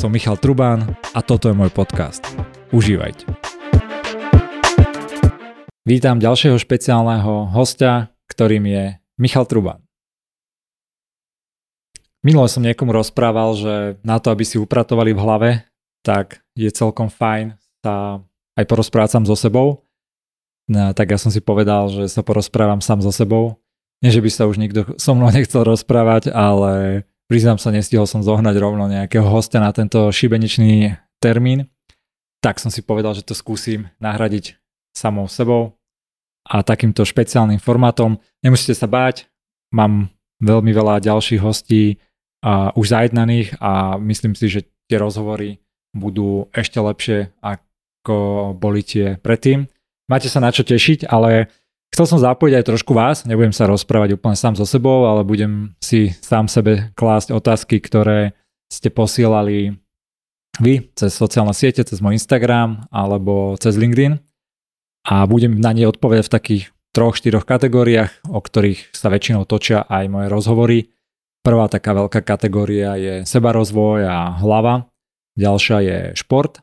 som Michal Trubán a toto je môj podcast. Užívajte. Vítam ďalšieho špeciálneho hostia, ktorým je Michal Trubán. Minule som niekomu rozprával, že na to, aby si upratovali v hlave, tak je celkom fajn sa aj porozprávať sám so sebou. No, tak ja som si povedal, že sa porozprávam sám so sebou. Nie, že by sa už nikto so mnou nechcel rozprávať, ale priznám sa, nestihol som zohnať rovno nejakého hostia na tento šibeničný termín, tak som si povedal, že to skúsim nahradiť samou sebou a takýmto špeciálnym formátom. Nemusíte sa báť, mám veľmi veľa ďalších hostí a už zajednaných a myslím si, že tie rozhovory budú ešte lepšie, ako boli tie predtým. Máte sa na čo tešiť, ale Chcel som zapojiť aj trošku vás, nebudem sa rozprávať úplne sám so sebou, ale budem si sám sebe klásť otázky, ktoré ste posielali vy cez sociálne siete, cez môj Instagram alebo cez LinkedIn. A budem na ne odpovedať v takých troch, štyroch kategóriách, o ktorých sa väčšinou točia aj moje rozhovory. Prvá taká veľká kategória je sebarozvoj a hlava, ďalšia je šport,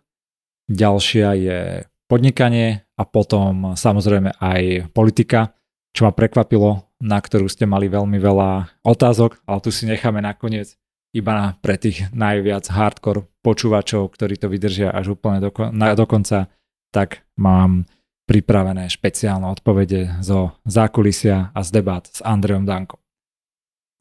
ďalšia je podnikanie a potom samozrejme aj politika, čo ma prekvapilo, na ktorú ste mali veľmi veľa otázok, ale tu si necháme nakoniec iba pre tých najviac hardcore počúvačov, ktorí to vydržia až úplne do, na, do konca, tak mám pripravené špeciálne odpovede zo zákulisia a z debat s Andrejom Dankom.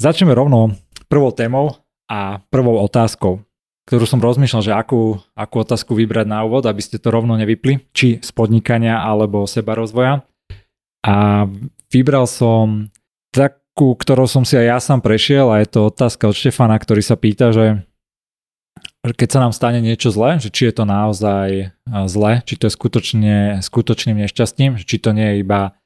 Začneme rovno prvou témou a prvou otázkou ktorú som rozmýšľal, že akú, akú otázku vybrať na úvod, aby ste to rovno nevypli, či z podnikania alebo seba rozvoja. A vybral som takú, ktorou som si aj ja sám prešiel a je to otázka od Štefana, ktorý sa pýta, že keď sa nám stane niečo zlé, že či je to naozaj zlé, či to je skutočne, skutočným nešťastím, či to nie je iba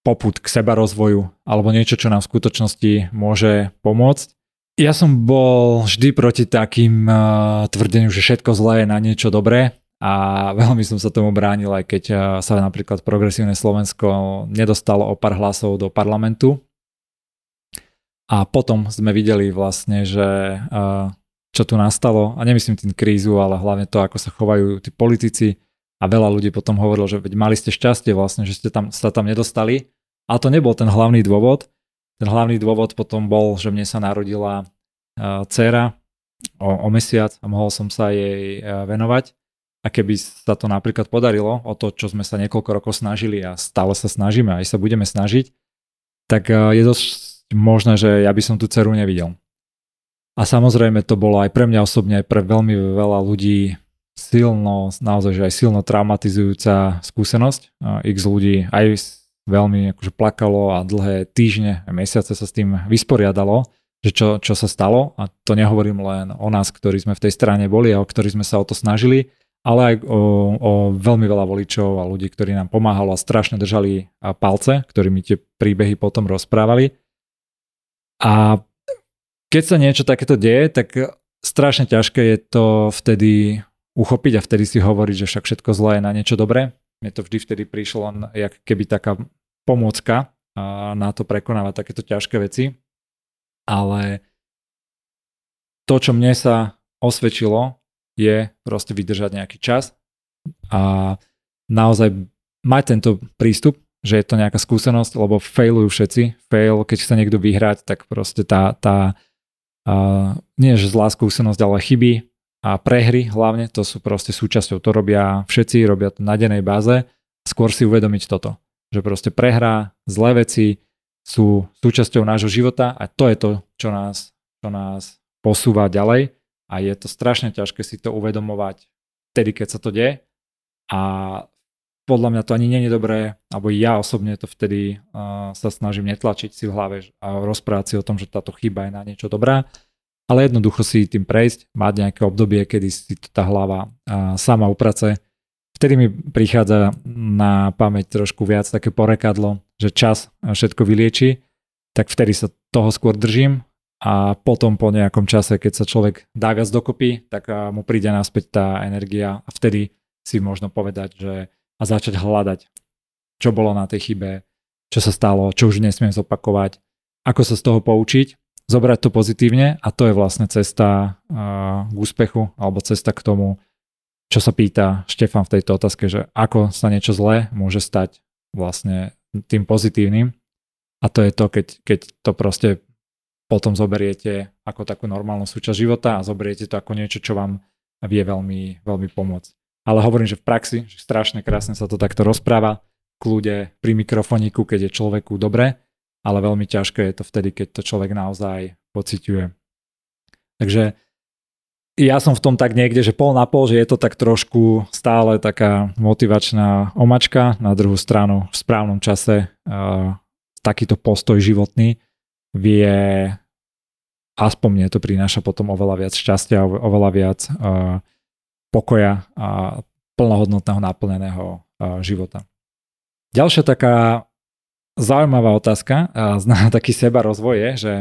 poput k seba rozvoju alebo niečo, čo nám v skutočnosti môže pomôcť ja som bol vždy proti takým uh, tvrdeniu, že všetko zlé je na niečo dobré a veľmi som sa tomu bránil, aj keď uh, sa napríklad progresívne Slovensko nedostalo o pár hlasov do parlamentu. A potom sme videli vlastne, že uh, čo tu nastalo, a nemyslím tým krízu, ale hlavne to, ako sa chovajú tí politici. A veľa ľudí potom hovorilo, že veď mali ste šťastie vlastne, že ste tam, sa tam nedostali, ale to nebol ten hlavný dôvod, ten hlavný dôvod potom bol, že mne sa narodila uh, dcera o, o mesiac a mohol som sa jej uh, venovať. A keby sa to napríklad podarilo, o to, čo sme sa niekoľko rokov snažili a stále sa snažíme, aj sa budeme snažiť, tak uh, je dosť možné, že ja by som tú dceru nevidel. A samozrejme to bolo aj pre mňa osobne, aj pre veľmi veľa ľudí silno, naozaj, že aj silno traumatizujúca skúsenosť. X ľudí aj veľmi akože plakalo a dlhé týždne a mesiace sa s tým vysporiadalo, že čo, čo sa stalo a to nehovorím len o nás, ktorí sme v tej strane boli a o ktorí sme sa o to snažili, ale aj o, o veľmi veľa voličov a ľudí, ktorí nám pomáhalo a strašne držali palce, ktorí mi tie príbehy potom rozprávali. A keď sa niečo takéto deje, tak strašne ťažké je to vtedy uchopiť a vtedy si hovoriť, že však všetko zlé je na niečo dobré mne to vždy vtedy prišlo len jak keby taká pomôcka na to prekonávať takéto ťažké veci. Ale to, čo mne sa osvedčilo, je proste vydržať nejaký čas a naozaj mať tento prístup, že je to nejaká skúsenosť, lebo failujú všetci. Fail, keď chce niekto vyhrať, tak proste tá, tá uh, nie že zlá skúsenosť, ale chyby a prehry hlavne, to sú proste súčasťou, to robia všetci, robia to na dennej báze, skôr si uvedomiť toto, že proste prehra, zlé veci sú súčasťou nášho života a to je to, čo nás, čo nás posúva ďalej. A je to strašne ťažké si to uvedomovať vtedy, keď sa to deje. A podľa mňa to ani nie je dobré, alebo ja osobne to vtedy uh, sa snažím netlačiť si v hlave a rozprávať si o tom, že táto chyba je na niečo dobrá, ale jednoducho si tým prejsť, mať nejaké obdobie, kedy si to tá hlava sama uprace. Vtedy mi prichádza na pamäť trošku viac také porekadlo, že čas všetko vylieči, tak vtedy sa toho skôr držím a potom po nejakom čase, keď sa človek dá viac dokopy, tak mu príde naspäť tá energia a vtedy si možno povedať, že a začať hľadať, čo bolo na tej chybe, čo sa stalo, čo už nesmiem zopakovať, ako sa z toho poučiť zobrať to pozitívne a to je vlastne cesta k úspechu alebo cesta k tomu, čo sa pýta Štefan v tejto otázke, že ako sa niečo zlé môže stať vlastne tým pozitívnym a to je to, keď, keď to proste potom zoberiete ako takú normálnu súčasť života a zoberiete to ako niečo, čo vám vie veľmi, veľmi pomôcť. Ale hovorím, že v praxi, že strašne krásne sa to takto rozpráva, kľude pri mikrofoniku, keď je človeku dobre, ale veľmi ťažké je to vtedy, keď to človek naozaj pociťuje. Takže ja som v tom tak niekde, že pol na pol, že je to tak trošku stále taká motivačná omačka, na druhú stranu v správnom čase uh, takýto postoj životný vie aspoň mne to prináša potom oveľa viac šťastia, oveľa viac uh, pokoja a plnohodnotného naplneného uh, života. Ďalšia taká Zaujímavá otázka, a zná taký seba rozvoj je, že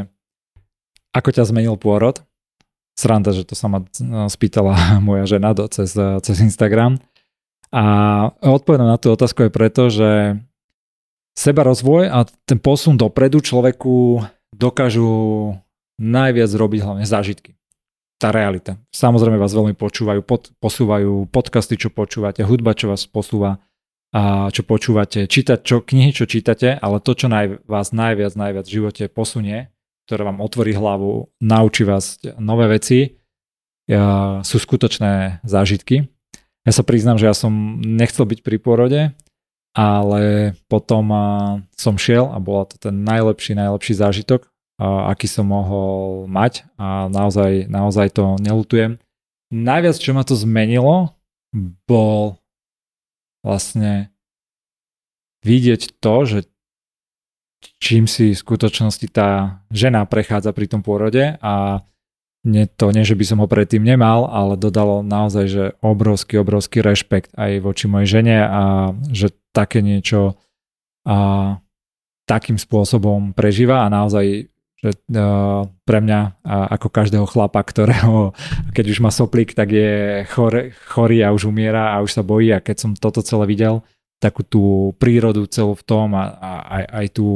ako ťa zmenil pôrod? Sranda, že to sa ma no, spýtala moja žena do, cez, cez Instagram. A odpovedom na tú otázku je preto, že seba rozvoj a ten posun dopredu človeku dokážu najviac robiť hlavne zážitky. Tá realita. Samozrejme vás veľmi počúvajú, pod, posúvajú podcasty, čo počúvate, hudba, čo vás posúva a čo počúvate, čítať čo, knihy, čo čítate, ale to, čo naj, vás najviac, najviac v živote posunie, ktoré vám otvorí hlavu, naučí vás nové veci, ja, sú skutočné zážitky. Ja sa priznám, že ja som nechcel byť pri pôrode, ale potom som šiel a bola to ten najlepší, najlepší zážitok, aký som mohol mať a naozaj, naozaj to nelutujem. Najviac, čo ma to zmenilo, bol vlastne vidieť to, že čím si v skutočnosti tá žena prechádza pri tom pôrode a nie to nie, že by som ho predtým nemal, ale dodalo naozaj, že obrovský, obrovský rešpekt aj voči mojej žene a že také niečo a, takým spôsobom prežíva a naozaj že uh, pre mňa ako každého chlapa, ktorého keď už má soplík, tak je chor, chorý a už umiera a už sa bojí. A keď som toto celé videl, takú tú prírodu celú v tom a, a aj, aj tú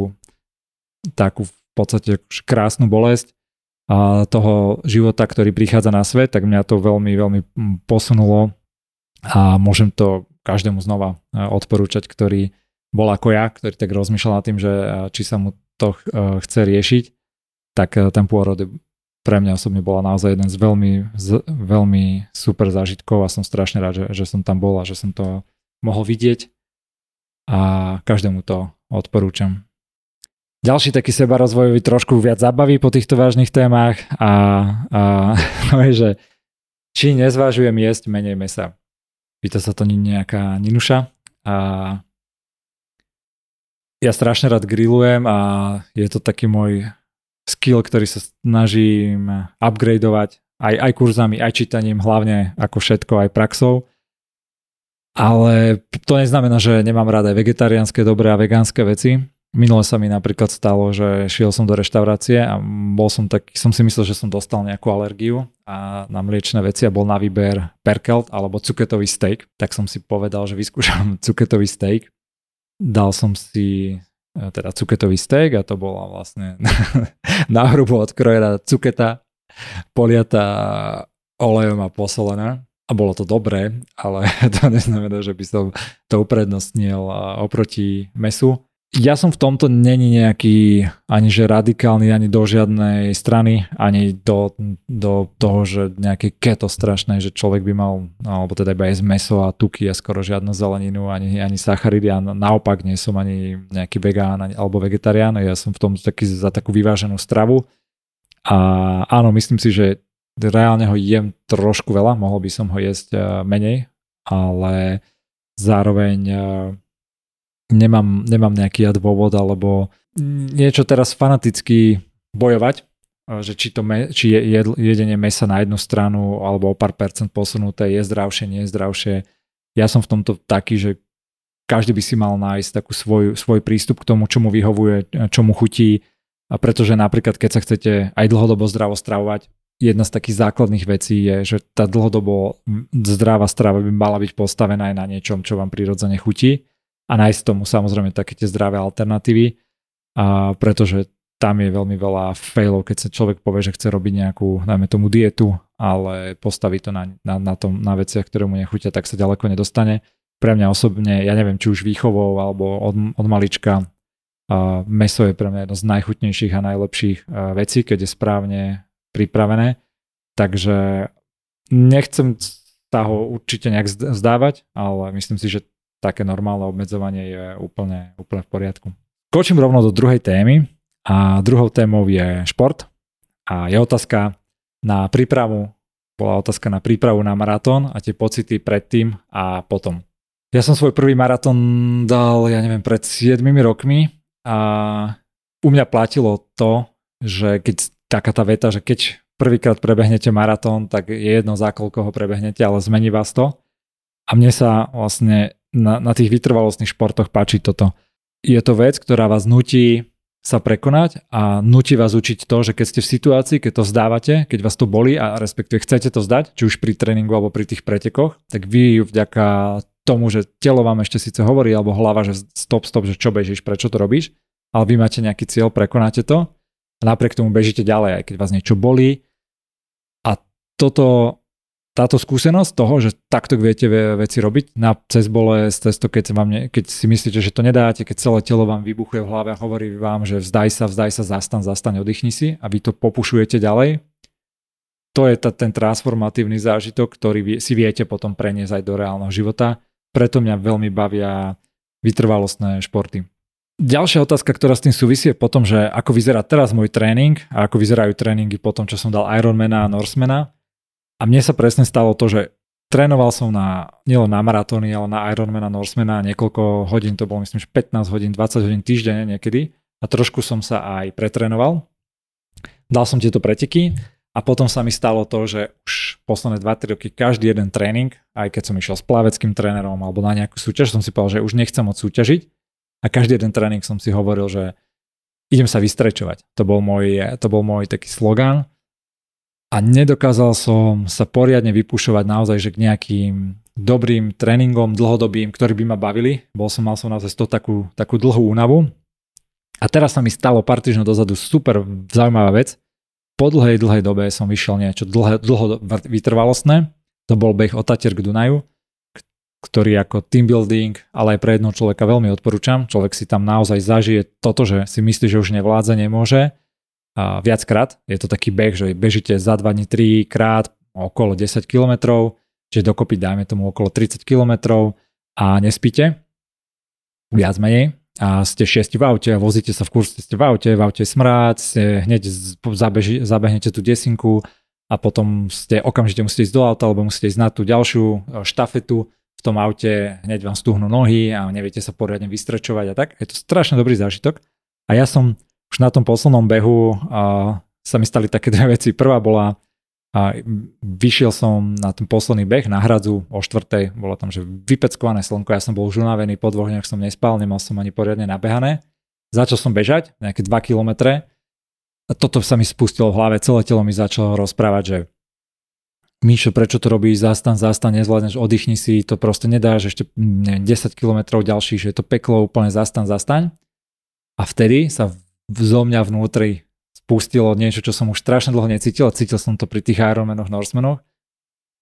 takú v podstate krásnu bolesť a toho života, ktorý prichádza na svet, tak mňa to veľmi, veľmi posunulo. A môžem to každému znova uh, odporúčať, ktorý bol ako ja, ktorý tak rozmýšľal nad tým, že či sa mu to chce riešiť tak eh, ten pôrod pre mňa osobne bola naozaj jeden z veľmi, z, veľmi super zážitkov a som strašne rád, že, že som tam bol a že som to mohol vidieť a každému to odporúčam. Ďalší taký seba rozvojový trošku viac zabaví po týchto vážnych témach a, a no je, že či nezvážujem jesť menej mesa. Pýta sa to nejaká Ninuša a ja strašne rád grillujem a je to taký môj skill, ktorý sa snažím upgradeovať aj, aj kurzami, aj čítaním, hlavne ako všetko, aj praxou. Ale to neznamená, že nemám rád aj vegetariánske dobré a vegánske veci. Minule sa mi napríklad stalo, že šiel som do reštaurácie a bol som tak, som si myslel, že som dostal nejakú alergiu a na mliečne veci a bol na výber perkelt alebo cuketový steak. Tak som si povedal, že vyskúšam cuketový steak. Dal som si teda cuketový steak a to bola vlastne náhrubo odkrojená cuketa poliata olejom a posolená. A bolo to dobré, ale to neznamená, že by som to uprednostnil oproti mesu. Ja som v tomto není nejaký ani že radikálny, ani do žiadnej strany, ani do, do toho, že nejaké keto strašné, že človek by mal, alebo teda iba jesť meso a tuky a skoro žiadnu zeleninu, ani, ani sacharidy a naopak nie som ani nejaký vegán ani, alebo vegetarián, ja som v tom taký za takú vyváženú stravu. A áno, myslím si, že reálne ho jem trošku veľa, mohol by som ho jesť eh, menej, ale zároveň eh, nemám, nemám nejaký ja dôvod alebo niečo teraz fanaticky bojovať, že či, to me, či je jedenie mesa na jednu stranu alebo o pár percent posunuté je zdravšie, nie je zdravšie. Ja som v tomto taký, že každý by si mal nájsť takú svoj, svoj prístup k tomu, čo mu vyhovuje, čo mu chutí. A pretože napríklad, keď sa chcete aj dlhodobo zdravo stravovať, jedna z takých základných vecí je, že tá dlhodobo zdravá strava by mala byť postavená aj na niečom, čo vám prirodzene chutí a nájsť tomu samozrejme také tie zdravé alternatívy, a pretože tam je veľmi veľa failov, keď sa človek povie, že chce robiť nejakú, najmä tomu dietu, ale postaví to na, na, na, tom, na veciach, ktoré mu nechutia, tak sa ďaleko nedostane. Pre mňa osobne, ja neviem, či už výchovou alebo od, od malička, a meso je pre mňa jedno z najchutnejších a najlepších vecí, keď je správne pripravené. Takže nechcem sa ho určite nejak zdávať, ale myslím si, že také normálne obmedzovanie je úplne, úplne v poriadku. Skočím rovno do druhej témy a druhou témou je šport a je otázka na prípravu, bola otázka na prípravu na maratón a tie pocity predtým a potom. Ja som svoj prvý maratón dal, ja neviem, pred 7 rokmi a u mňa platilo to, že keď taká tá veta, že keď prvýkrát prebehnete maratón, tak je jedno za koľko ho prebehnete, ale zmení vás to. A mne sa vlastne na, na tých vytrvalostných športoch páči toto. Je to vec, ktorá vás nutí sa prekonať a nutí vás učiť to, že keď ste v situácii, keď to vzdávate, keď vás to boli a respektíve chcete to zdať, či už pri tréningu alebo pri tých pretekoch, tak vy vďaka tomu, že telo vám ešte síce hovorí, alebo hlava, že stop, stop, že čo bežíš, prečo to robíš, ale vy máte nejaký cieľ, prekonáte to a napriek tomu bežíte ďalej, aj keď vás niečo bolí. A toto táto skúsenosť toho, že takto viete veci robiť na cez bolesť, cez to, keď, vám ne, keď si myslíte, že to nedáte, keď celé telo vám vybuchuje v hlave a hovorí vám, že vzdaj sa, vzdaj sa, zastan, zastan, oddychni si a vy to popušujete ďalej, to je ta, ten transformatívny zážitok, ktorý si viete potom preniesť aj do reálneho života. Preto mňa veľmi bavia vytrvalostné športy. Ďalšia otázka, ktorá s tým súvisí je potom, že ako vyzerá teraz môj tréning a ako vyzerajú tréningy po tom, čo som dal Ironmana a Norsemana. A mne sa presne stalo to, že trénoval som na, nielen na maratóny, ale na Ironmana, Norsemana niekoľko hodín, to bolo myslím, že 15 hodín, 20 hodín týždenne niekedy a trošku som sa aj pretrénoval. Dal som tieto preteky a potom sa mi stalo to, že už posledné 2-3 roky každý jeden tréning, aj keď som išiel s plaveckým trénerom alebo na nejakú súťaž, som si povedal, že už nechcem moc súťažiť a každý jeden tréning som si hovoril, že idem sa vystrečovať. To bol môj, to bol môj taký slogan a nedokázal som sa poriadne vypušovať naozaj že k nejakým dobrým tréningom dlhodobým, ktorí by ma bavili. Bol som, mal som naozaj to takú, takú dlhú únavu. A teraz sa mi stalo pár týždňov dozadu super zaujímavá vec. Po dlhej, dlhej dobe som vyšiel niečo dlho, dlho vytrvalostné. To bol beh od Tatier k Dunaju, ktorý ako team building, ale aj pre jedného človeka veľmi odporúčam. Človek si tam naozaj zažije toto, že si myslí, že už nevládza, nemôže a viackrát. Je to taký beh, že bežíte za 2 dní 3 krát okolo 10 km, čiže dokopy dajme tomu okolo 30 km a nespíte viac menej a ste šiesti v aute a vozíte sa v kurse, ste v aute, v aute je smrád, ste hneď zabeži, zabehnete tú desinku a potom ste okamžite musíte ísť do auta, alebo musíte ísť na tú ďalšiu e, štafetu v tom aute, hneď vám stuhnú nohy a neviete sa poriadne vystrečovať a tak. Je to strašne dobrý zážitok. A ja som už na tom poslednom behu a, sa mi stali také dve veci. Prvá bola, a vyšiel som na ten posledný beh na hradzu o štvrtej, bolo tam, že vypeckované slnko, ja som bol už unavený, po dvoch dňoch som nespal, nemal som ani poriadne nabehané. Začal som bežať, nejaké 2 kilometre a toto sa mi spustilo v hlave, celé telo mi začalo rozprávať, že Míšo, prečo to robíš, zastan, zastan, nezvládneš, oddychni si, to proste nedáš ešte neviem, 10 km ďalších, že je to peklo úplne zastan, zastaň. A vtedy sa zo mňa vnútri spustilo niečo, čo som už strašne dlho necítil a cítil som to pri tých Ironmanoch, Norsemanoch.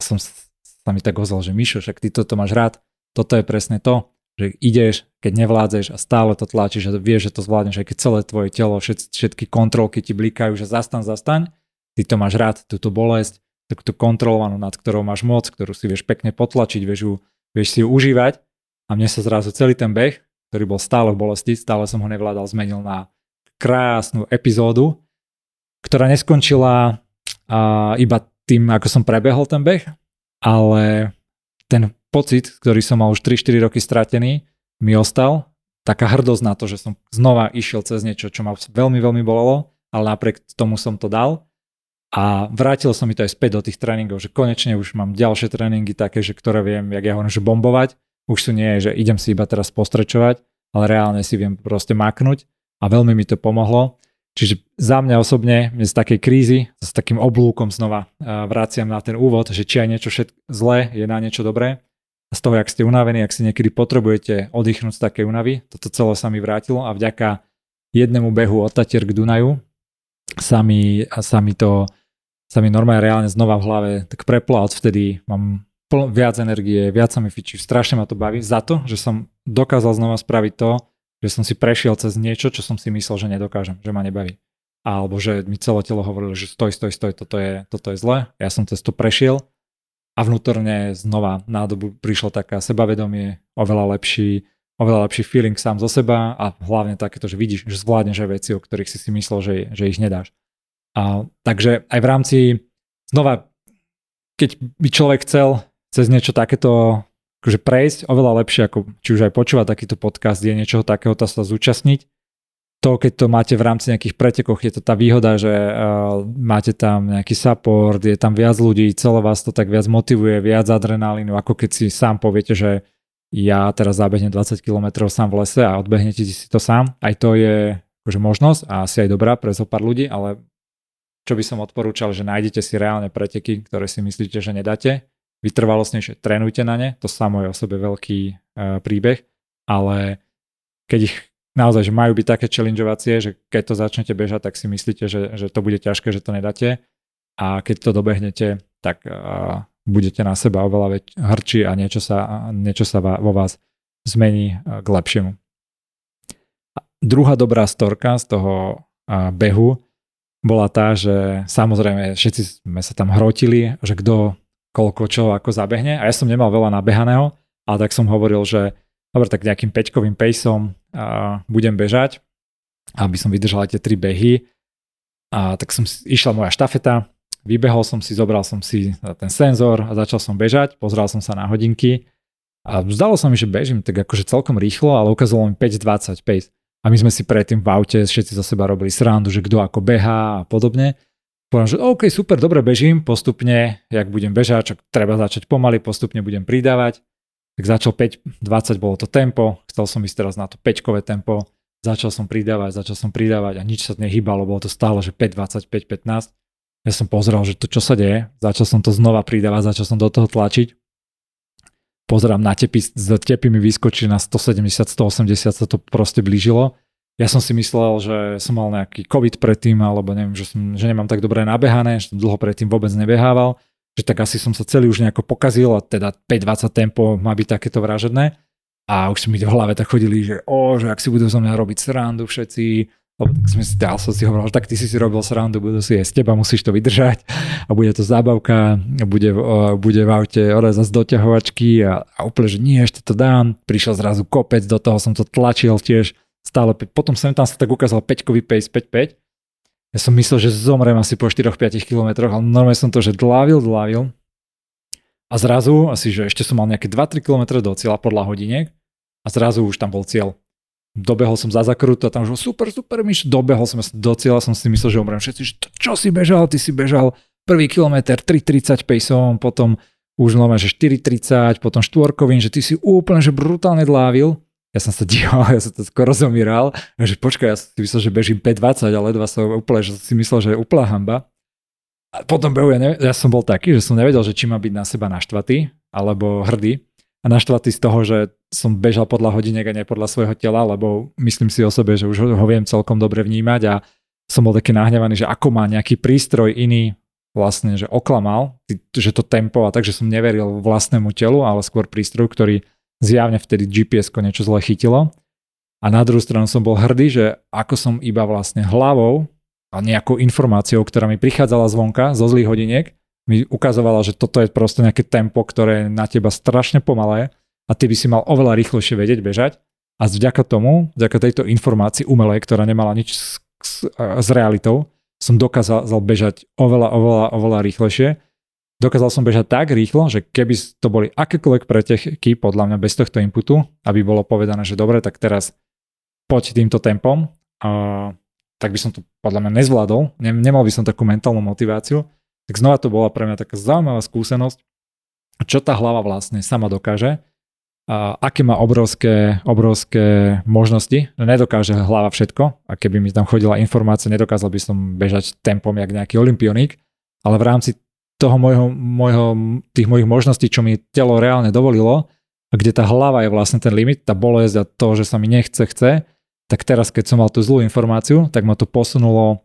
Som sa mi tak ozval, že Mišo, však ty toto máš rád, toto je presne to, že ideš, keď nevládzeš a stále to tlačíš a vieš, že to zvládneš, aj keď celé tvoje telo, všetky, kontrolky ti blikajú, že zastan, zastaň, ty to máš rád, túto bolesť, túto kontrolovanú, nad ktorou máš moc, ktorú si vieš pekne potlačiť, vieš, ju, vieš si ju užívať a mne sa zrazu celý ten beh, ktorý bol stále v bolesti, stále som ho nevládal, zmenil na krásnu epizódu, ktorá neskončila iba tým, ako som prebehol ten beh, ale ten pocit, ktorý som mal už 3-4 roky stratený, mi ostal. Taká hrdosť na to, že som znova išiel cez niečo, čo ma veľmi, veľmi bolelo, ale napriek tomu som to dal. A vrátil som mi to aj späť do tých tréningov, že konečne už mám ďalšie tréningy také, že ktoré viem, jak ja hovorím, že bombovať. Už sú nie, že idem si iba teraz postrečovať, ale reálne si viem proste maknúť a veľmi mi to pomohlo. Čiže za mňa osobne z takej krízy, s takým oblúkom znova vraciam na ten úvod, že či aj niečo všetko zlé je na niečo dobré. Z toho, ak ste unavení, ak si niekedy potrebujete oddychnúť z takej únavy, toto celé sa mi vrátilo a vďaka jednému behu od Tatier k Dunaju sa mi, sa mi to sa mi normálne reálne znova v hlave tak preplo a odvtedy mám pl- viac energie, viac sa mi fičí, strašne ma to baví za to, že som dokázal znova spraviť to, že som si prešiel cez niečo, čo som si myslel, že nedokážem, že ma nebaví. Alebo že mi celé telo hovorilo, že stoj, stoj, stoj, toto je, toto je zle. Ja som cez to prešiel a vnútorne znova nádobu prišlo taká sebavedomie, oveľa lepší, oveľa lepší feeling sám zo seba a hlavne takéto, že vidíš, že zvládneš aj veci, o ktorých si si myslel, že, že ich nedáš. A, takže aj v rámci, znova, keď by človek chcel cez niečo takéto akože prejsť oveľa lepšie, ako či už aj počúvať takýto podcast, je niečoho takého sa zúčastniť. To, keď to máte v rámci nejakých pretekoch, je to tá výhoda, že uh, máte tam nejaký support, je tam viac ľudí, celé vás to tak viac motivuje, viac adrenalínu, ako keď si sám poviete, že ja teraz zabehnem 20 km sám v lese a odbehnete si to sám. Aj to je akože možnosť a asi aj dobrá pre zo pár ľudí, ale čo by som odporúčal, že nájdete si reálne preteky, ktoré si myslíte, že nedáte vytrvalostnejšie, trénujte na ne, to samo je o sebe veľký uh, príbeh, ale keď ich naozaj, že majú byť také challengeovacie, že keď to začnete bežať, tak si myslíte, že, že to bude ťažké, že to nedáte a keď to dobehnete, tak uh, budete na seba oveľa väč- hrčí a niečo sa, niečo sa vo vás zmení uh, k lepšiemu. Druhá dobrá storka z toho uh, behu bola tá, že samozrejme všetci sme sa tam hrotili, že kto koľko čo ako zabehne a ja som nemal veľa nabehaného, ale tak som hovoril, že dobre, tak nejakým peťkovým pejsom budem bežať, aby som vydržal tie tri behy. A tak som išla moja štafeta, vybehol som si, zobral som si ten senzor a začal som bežať, pozrel som sa na hodinky a zdalo sa mi, že bežím tak akože celkom rýchlo, ale ukázalo mi 5.20 pace. A my sme si predtým v aute všetci za seba robili srandu, že kto ako behá a podobne poviem, že OK, super, dobre bežím, postupne, jak budem bežať, čo treba začať pomaly, postupne budem pridávať. Tak začal 5.20, bolo to tempo, chcel som ísť teraz na to 5 tempo, začal som pridávať, začal som pridávať a nič sa nehybalo, bolo to stále, že 5.20, 5.15. Ja som pozeral, že to čo sa deje, začal som to znova pridávať, začal som do toho tlačiť. Pozerám na tepy, s tepy mi vyskočí na 170, 180 sa to proste blížilo ja som si myslel, že som mal nejaký COVID predtým, alebo neviem, že, som, že nemám tak dobre nabehané, že som dlho predtým vôbec nebehával, že tak asi som sa celý už nejako pokazil a teda 5-20 tempo má byť takéto vražedné. A už si mi v hlave tak chodili, že o, že ak si budú zo mňa robiť srandu všetci, lebo tak som si, dal som si hovoril, tak ty si si robil srandu, budú si jesť teba, musíš to vydržať a bude to zábavka, bude, bude v aute zase doťahovačky a, a úplne, že nie, ešte to dám. Prišiel zrazu kopec, do toho som to tlačil tiež stále, potom sem tam sa tak ukázal 5-kový pace 5-5. Ja som myslel, že zomrem asi po 4-5 km, ale normálne som to, že dlávil, dlávil. A zrazu, asi, že ešte som mal nejaké 2-3 km do cieľa podľa hodiniek a zrazu už tam bol cieľ. Dobehol som za zakrutu a tam už super, super, myš. Dobehol som do cieľa, som si myslel, že umrem. Všetci, že čo si bežal, ty si bežal prvý kilometr 3.30 paceom, potom už normálne, že 4.30, potom štvorkovým, že ty si úplne, že brutálne dlávil ja som sa díval, ja som to skoro zomíral, že počkaj, ja si myslel, že bežím 5.20 a ledva som úplne, že si myslel, že je úplná hamba. A potom behu, ja, ja som bol taký, že som nevedel, že či má byť na seba naštvatý alebo hrdý. A naštvatý z toho, že som bežal podľa hodiniek a nie podľa svojho tela, lebo myslím si o sebe, že už ho viem celkom dobre vnímať a som bol taký nahnevaný, že ako má nejaký prístroj iný vlastne, že oklamal, že to tempo a takže som neveril vlastnému telu, ale skôr prístroj, ktorý Zjavne vtedy GPS niečo zle chytilo. A na druhú stranu som bol hrdý, že ako som iba vlastne hlavou a nejakou informáciou, ktorá mi prichádzala zvonka zo zlých hodiniek, mi ukazovala, že toto je proste nejaké tempo, ktoré je na teba strašne pomalé a ty by si mal oveľa rýchlejšie vedieť bežať. A vďaka tomu, vďaka tejto informácii umelej, ktorá nemala nič s, s, s realitou, som dokázal bežať oveľa, oveľa, oveľa rýchlejšie dokázal som bežať tak rýchlo, že keby to boli akékoľvek preteky, podľa mňa bez tohto inputu, aby bolo povedané, že dobre, tak teraz poď týmto tempom, uh, tak by som to podľa mňa nezvládol, nemal by som takú mentálnu motiváciu. Tak znova to bola pre mňa taká zaujímavá skúsenosť, čo tá hlava vlastne sama dokáže, a aké má obrovské, obrovské možnosti, že nedokáže hlava všetko. A keby mi tam chodila informácia, nedokázal by som bežať tempom jak nejaký olimpionik, ale v rámci toho môjho, môjho, tých mojich možností, čo mi telo reálne dovolilo, a kde tá hlava je vlastne ten limit, tá bolesť a to, že sa mi nechce, chce, tak teraz, keď som mal tú zlú informáciu, tak ma to posunulo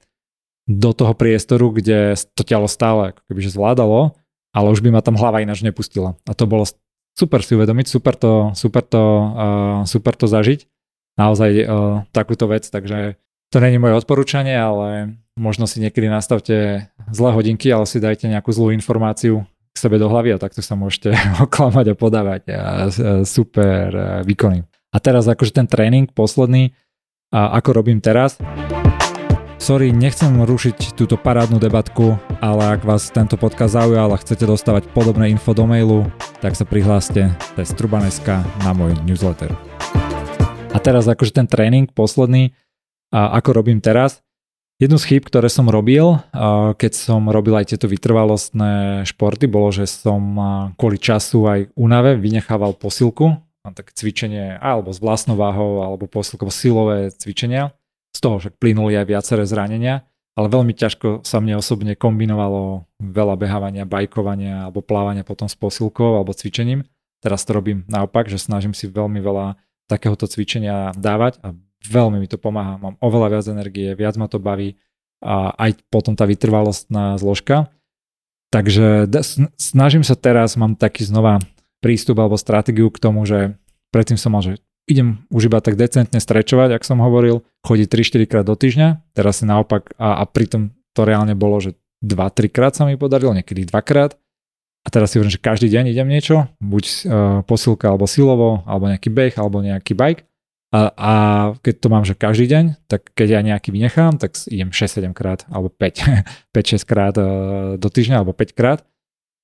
do toho priestoru, kde to telo stále ako kebyže zvládalo, ale už by ma tam hlava ináč nepustila. A to bolo super si uvedomiť, super to, super to, uh, super to zažiť, naozaj uh, takúto vec, takže to není moje odporúčanie, ale možno si niekedy nastavte zlé hodinky, ale si dajte nejakú zlú informáciu k sebe do hlavy a takto sa môžete oklamať a podávať. A, super výkony. A teraz akože ten tréning posledný, a ako robím teraz, Sorry, nechcem rušiť túto parádnu debatku, ale ak vás tento podcast zaujal a chcete dostávať podobné info do mailu, tak sa prihláste. Cez Trubaneska na môj newsletter. A teraz akože ten tréning posledný, a ako robím teraz, Jednu z chýb, ktoré som robil, keď som robil aj tieto vytrvalostné športy, bolo, že som kvôli času aj únave vynechával posilku, také cvičenie alebo s vlastnou váhou, alebo posilko, silové cvičenia z toho však plynuli aj viaceré zranenia, ale veľmi ťažko sa mne osobne kombinovalo veľa behávania, bajkovania alebo plávania potom s posilkou alebo cvičením. Teraz to robím naopak, že snažím si veľmi veľa takéhoto cvičenia dávať a veľmi mi to pomáha. Mám oveľa viac energie, viac ma to baví a aj potom tá vytrvalostná zložka. Takže snažím sa teraz, mám taký znova prístup alebo stratégiu k tomu, že predtým som mal, že idem už iba tak decentne strečovať, ak som hovoril, chodiť 3-4 krát do týždňa, teraz si naopak, a, a pritom to reálne bolo, že 2-3 krát sa mi podarilo, niekedy 2 krát. A teraz si hovorím, že každý deň idem niečo, buď uh, posilka alebo silovo, alebo nejaký beh, alebo nejaký bike. A, a keď to mám, že každý deň, tak keď ja nejaký vynechám, tak idem 6-7 krát, alebo 5, 5-6 krát uh, do týždňa, alebo 5 krát.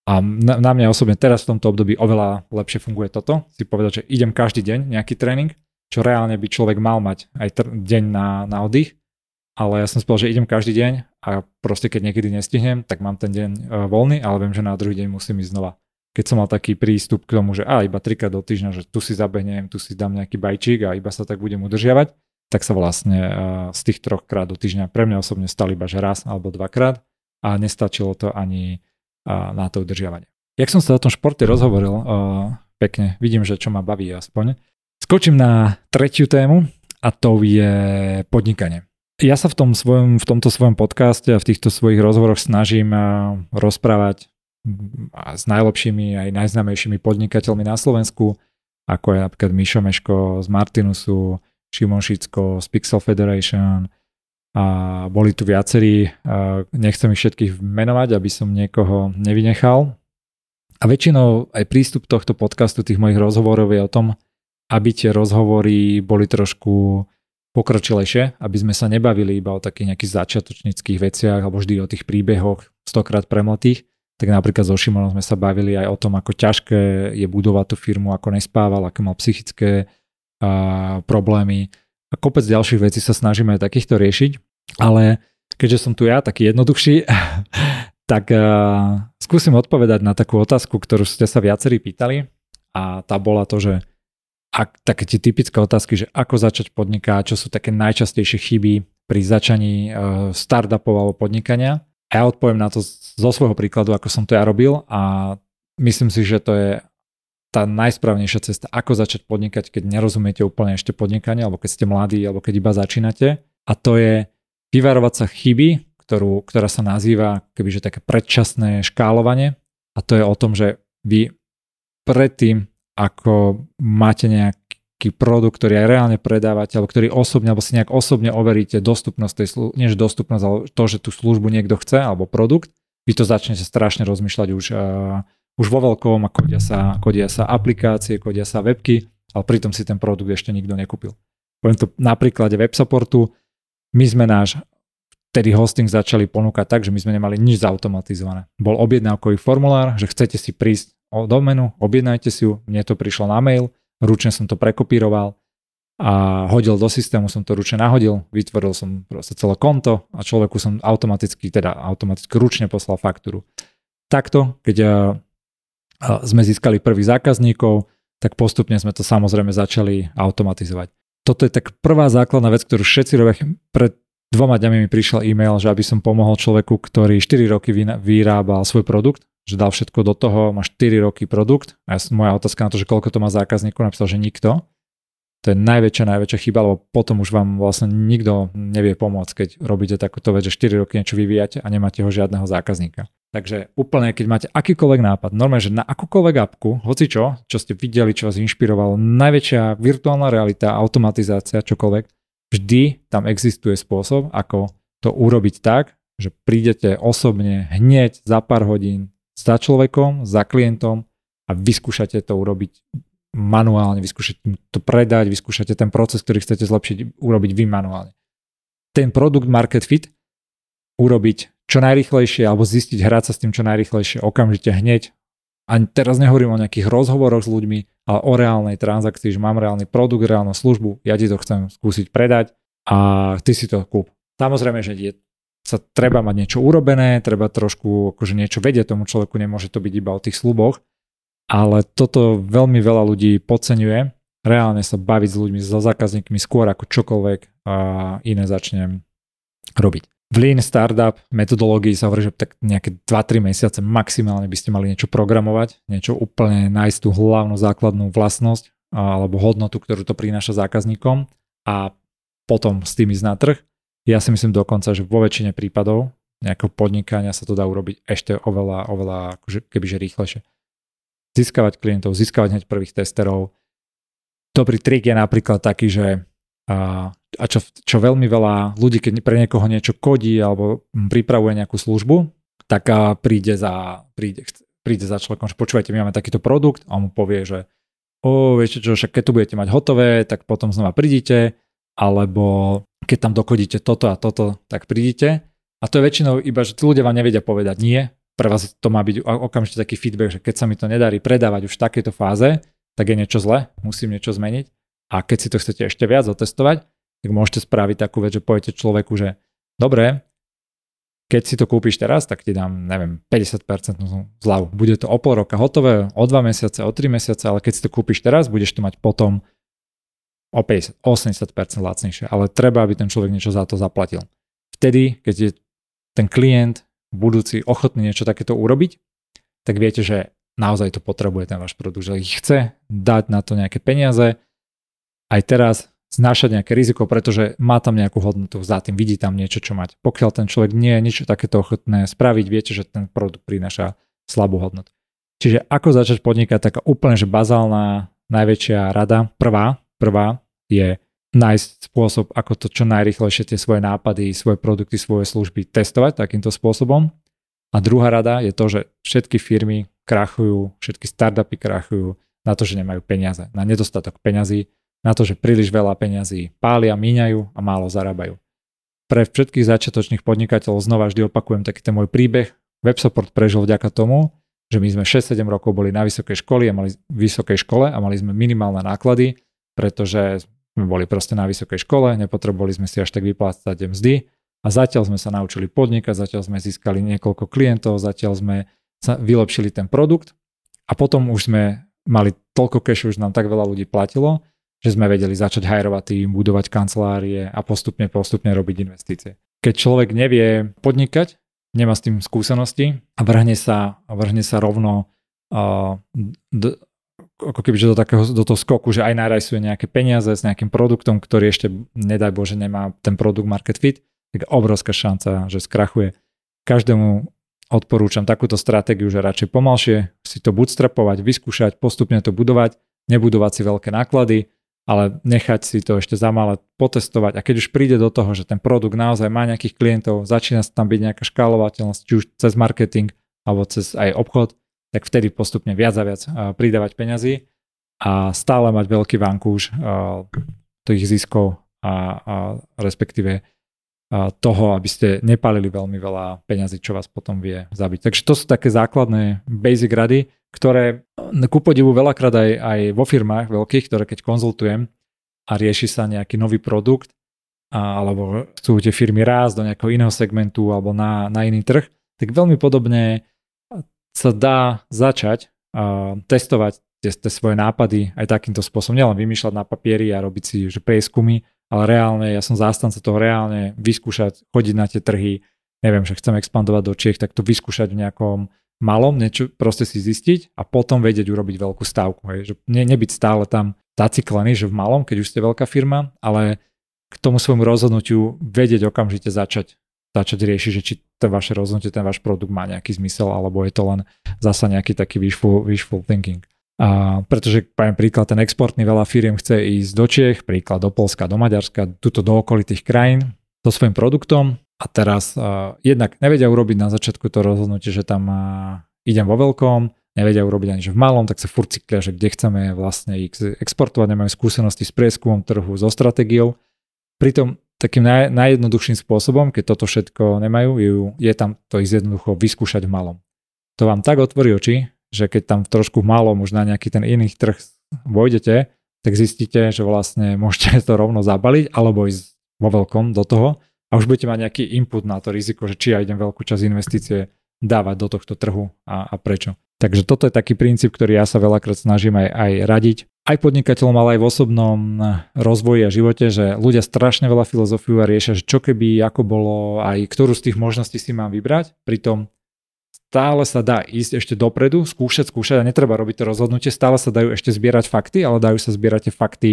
A na, na mňa osobne teraz v tomto období oveľa lepšie funguje toto. Si povedať, že idem každý deň nejaký tréning, čo reálne by človek mal mať aj tr- deň na, na oddych. Ale ja som povedal, že idem každý deň a proste keď niekedy nestihnem, tak mám ten deň uh, voľný, ale viem, že na druhý deň musím ísť znova. Keď som mal taký prístup k tomu, že a iba trikrát do týždňa, že tu si zabehnem, tu si dám nejaký bajčík a iba sa tak budem udržiavať, tak sa vlastne z tých troch krát do týždňa pre mňa osobne stali iba že raz alebo dvakrát a nestačilo to ani na to udržiavanie. Jak som sa o tom športe rozhovoril, pekne, vidím, že čo ma baví aspoň. Skočím na tretiu tému a to je podnikanie. Ja sa v, tom svojom, v tomto svojom podcaste a v týchto svojich rozhovoroch snažím rozprávať s najlepšími aj najznámejšími podnikateľmi na Slovensku, ako je napríklad Mišo Meško z Martinusu, Šimon Šicko z Pixel Federation, a boli tu viacerí, nechcem ich všetkých menovať, aby som niekoho nevynechal. A väčšinou aj prístup tohto podcastu, tých mojich rozhovorov je o tom, aby tie rozhovory boli trošku pokročilejšie, aby sme sa nebavili iba o takých nejakých začiatočnických veciach alebo vždy o tých príbehoch stokrát premletých. Tak napríklad so Šimonom sme sa bavili aj o tom, ako ťažké je budovať tú firmu, ako nespával, aké mal psychické a, problémy, a kopec ďalších vecí sa snažíme aj takýchto riešiť, ale keďže som tu ja taký jednoduchší, tak uh, skúsim odpovedať na takú otázku, ktorú ste sa viacerí pýtali a tá bola to, že ak, také tie typické otázky, že ako začať podnikať, čo sú také najčastejšie chyby pri začaní uh, startupov alebo podnikania. Ja odpoviem na to zo svojho príkladu, ako som to ja robil a myslím si, že to je tá najsprávnejšia cesta, ako začať podnikať, keď nerozumiete úplne ešte podnikanie, alebo keď ste mladí, alebo keď iba začínate. A to je vyvarovať sa chyby, ktorú, ktorá sa nazýva kebyže také predčasné škálovanie. A to je o tom, že vy predtým, ako máte nejaký produkt, ktorý aj reálne predávate, alebo ktorý osobne, alebo si nejak osobne overíte dostupnosť tej služby, než dostupnosť, ale to, že tú službu niekto chce, alebo produkt, vy to začnete strašne rozmýšľať už uh, už vo veľkom a kodia sa, kodia sa aplikácie, kodia sa webky, ale pritom si ten produkt ešte nikto nekúpil. Poviem to na príklade web supportu. My sme náš vtedy hosting začali ponúkať tak, že my sme nemali nič zautomatizované. Bol objednávkový formulár, že chcete si prísť o domenu, objednajte si ju, mne to prišlo na mail, ručne som to prekopíroval a hodil do systému, som to ručne nahodil, vytvoril som proste celé konto a človeku som automaticky, teda automaticky ručne poslal faktúru. Takto, keď sme získali prvých zákazníkov, tak postupne sme to samozrejme začali automatizovať. Toto je tak prvá základná vec, ktorú všetci robia. Pred dvoma dňami mi prišiel e-mail, že aby som pomohol človeku, ktorý 4 roky vyrábal svoj produkt, že dal všetko do toho, má 4 roky produkt. A ja, moja otázka na to, že koľko to má zákazníkov, napísal, že nikto. To je najväčšia, najväčšia chyba, lebo potom už vám vlastne nikto nevie pomôcť, keď robíte takúto vec, že 4 roky niečo vyvíjate a nemáte ho žiadneho zákazníka. Takže úplne, keď máte akýkoľvek nápad, normálne, že na akúkoľvek apku, hoci čo, čo ste videli, čo vás inšpirovalo, najväčšia virtuálna realita, automatizácia, čokoľvek, vždy tam existuje spôsob, ako to urobiť tak, že prídete osobne hneď za pár hodín za človekom, za klientom a vyskúšate to urobiť manuálne, vyskúšate to predať, vyskúšate ten proces, ktorý chcete zlepšiť, urobiť vy manuálne. Ten produkt market fit urobiť čo najrychlejšie alebo zistiť hrať sa s tým čo najrychlejšie, okamžite hneď. A teraz nehovorím o nejakých rozhovoroch s ľuďmi, ale o reálnej transakcii, že mám reálny produkt, reálnu službu, ja ti to chcem skúsiť predať a ty si to kúp. Samozrejme, že je, sa treba mať niečo urobené, treba trošku akože niečo vedieť tomu človeku, nemôže to byť iba o tých sluboch, ale toto veľmi veľa ľudí podceňuje. Reálne sa baviť s ľuďmi, so zákazníkmi skôr ako čokoľvek iné začnem robiť. V Lean Startup metodológii sa hovorí, že tak nejaké 2-3 mesiace maximálne by ste mali niečo programovať, niečo úplne nájsť tú hlavnú základnú vlastnosť alebo hodnotu, ktorú to prináša zákazníkom a potom s tým ísť na trh. Ja si myslím dokonca, že vo väčšine prípadov nejakého podnikania sa to dá urobiť ešte oveľa, oveľa akože kebyže rýchlejšie získavať klientov, získavať hneď prvých testerov. Dobrý trik je napríklad taký, že a, a čo, čo veľmi veľa ľudí, keď pre niekoho niečo kodí alebo pripravuje nejakú službu, tak a príde, za, príde, príde za človekom, že počúvajte, my máme takýto produkt a on mu povie, že o, viete čo, však keď to budete mať hotové, tak potom znova prídite, alebo keď tam dokodíte toto a toto, tak prídite. A to je väčšinou iba, že tí ľudia vám nevedia povedať nie, pre vás to má byť okamžite taký feedback, že keď sa mi to nedarí predávať už v takejto fáze, tak je niečo zle, musím niečo zmeniť. A keď si to chcete ešte viac otestovať, tak môžete spraviť takú vec, že poviete človeku, že dobre, keď si to kúpiš teraz, tak ti dám, neviem, 50% zľavu. Bude to o pol roka hotové, o 2 mesiace, o 3 mesiace, ale keď si to kúpiš teraz, budeš to mať potom o 50, 80% lacnejšie. Ale treba, aby ten človek niečo za to zaplatil. Vtedy, keď je ten klient budúci ochotný niečo takéto urobiť, tak viete, že naozaj to potrebuje ten váš produkt, že ich chce dať na to nejaké peniaze, aj teraz znášať nejaké riziko, pretože má tam nejakú hodnotu za tým, vidí tam niečo, čo mať. Pokiaľ ten človek nie je niečo takéto ochotné spraviť, viete, že ten produkt prináša slabú hodnotu. Čiže ako začať podnikať, taká úplne že bazálna najväčšia rada, prvá, prvá je nájsť spôsob, ako to čo najrychlejšie tie svoje nápady, svoje produkty, svoje služby testovať takýmto spôsobom. A druhá rada je to, že všetky firmy krachujú, všetky startupy krachujú na to, že nemajú peniaze, na nedostatok peňazí, na to, že príliš veľa peňazí pália, míňajú a málo zarábajú. Pre všetkých začiatočných podnikateľov znova vždy opakujem taký ten môj príbeh. WebSupport prežil vďaka tomu, že my sme 6-7 rokov boli na vysokej škole a mali, vysokej škole a mali sme minimálne náklady, pretože sme boli proste na vysokej škole, nepotrebovali sme si až tak vyplácať mzdy a zatiaľ sme sa naučili podnikať, zatiaľ sme získali niekoľko klientov, zatiaľ sme sa vylepšili ten produkt a potom už sme mali toľko cash, už nám tak veľa ľudí platilo, že sme vedeli začať hajrovať tým, budovať kancelárie a postupne, postupne robiť investície. Keď človek nevie podnikať, nemá s tým skúsenosti a vrhne sa, vrhne sa rovno uh, d- ako keby do, takého, do toho skoku, že aj narajsuje nejaké peniaze s nejakým produktom, ktorý ešte, nedaj Bože, nemá ten produkt market fit, tak obrovská šanca, že skrachuje. Každému odporúčam takúto stratégiu, že radšej pomalšie si to bootstrapovať, vyskúšať, postupne to budovať, nebudovať si veľké náklady, ale nechať si to ešte za malé potestovať a keď už príde do toho, že ten produkt naozaj má nejakých klientov, začína tam byť nejaká škálovateľnosť, či už cez marketing alebo cez aj obchod, tak vtedy postupne viac a viac pridávať peňazí a stále mať veľký vankúš tých ziskov a, a respektíve toho, aby ste nepalili veľmi veľa peňazí, čo vás potom vie zabiť. Takže to sú také základné basic rady, ktoré ku podivu veľakrát aj, aj vo firmách veľkých, ktoré keď konzultujem a rieši sa nejaký nový produkt, a, alebo chcú tie firmy rásť do nejakého iného segmentu alebo na, na iný trh, tak veľmi podobne sa dá začať uh, testovať tie, tie svoje nápady aj takýmto spôsobom. Nielen vymýšľať na papieri a robiť si že prieskumy, ale reálne, ja som zástanca toho reálne vyskúšať, chodiť na tie trhy, neviem, že chcem expandovať do Čiech, tak to vyskúšať v nejakom malom, niečo proste si zistiť a potom vedieť urobiť veľkú stávku. Hej. Že ne, nebyť stále tam zaciklení, že v malom, keď už ste veľká firma, ale k tomu svojmu rozhodnutiu vedieť okamžite začať, začať riešiť, že či to vaše rozhodnutie, ten váš produkt má nejaký zmysel, alebo je to len zasa nejaký taký wishful, wishful thinking. A pretože, poviem príklad, ten exportný veľa firiem chce ísť do Čech, príklad do Polska, do Maďarska, tuto do okolitých krajín so svojím produktom a teraz uh, jednak nevedia urobiť na začiatku to rozhodnutie, že tam uh, idem vo veľkom, nevedia urobiť ani že v malom, tak sa furt cyklia, že kde chceme vlastne ich exportovať, nemajú skúsenosti s prieskumom trhu, so stratégiou. Pritom takým naj, najjednoduchším spôsobom, keď toto všetko nemajú, je, tam to ich jednoducho vyskúšať v malom. To vám tak otvorí oči, že keď tam trošku málo už na nejaký ten iný trh vojdete, tak zistíte, že vlastne môžete to rovno zabaliť alebo ísť vo veľkom do toho a už budete mať nejaký input na to riziko, že či ja idem veľkú časť investície dávať do tohto trhu a, a prečo. Takže toto je taký princíp, ktorý ja sa veľakrát snažím aj, aj radiť. Aj podnikateľom, ale aj v osobnom rozvoji a živote, že ľudia strašne veľa filozofiu a riešia, že čo keby, ako bolo, aj ktorú z tých možností si mám vybrať. Pritom stále sa dá ísť ešte dopredu, skúšať, skúšať a netreba robiť to rozhodnutie, stále sa dajú ešte zbierať fakty, ale dajú sa zbierať tie fakty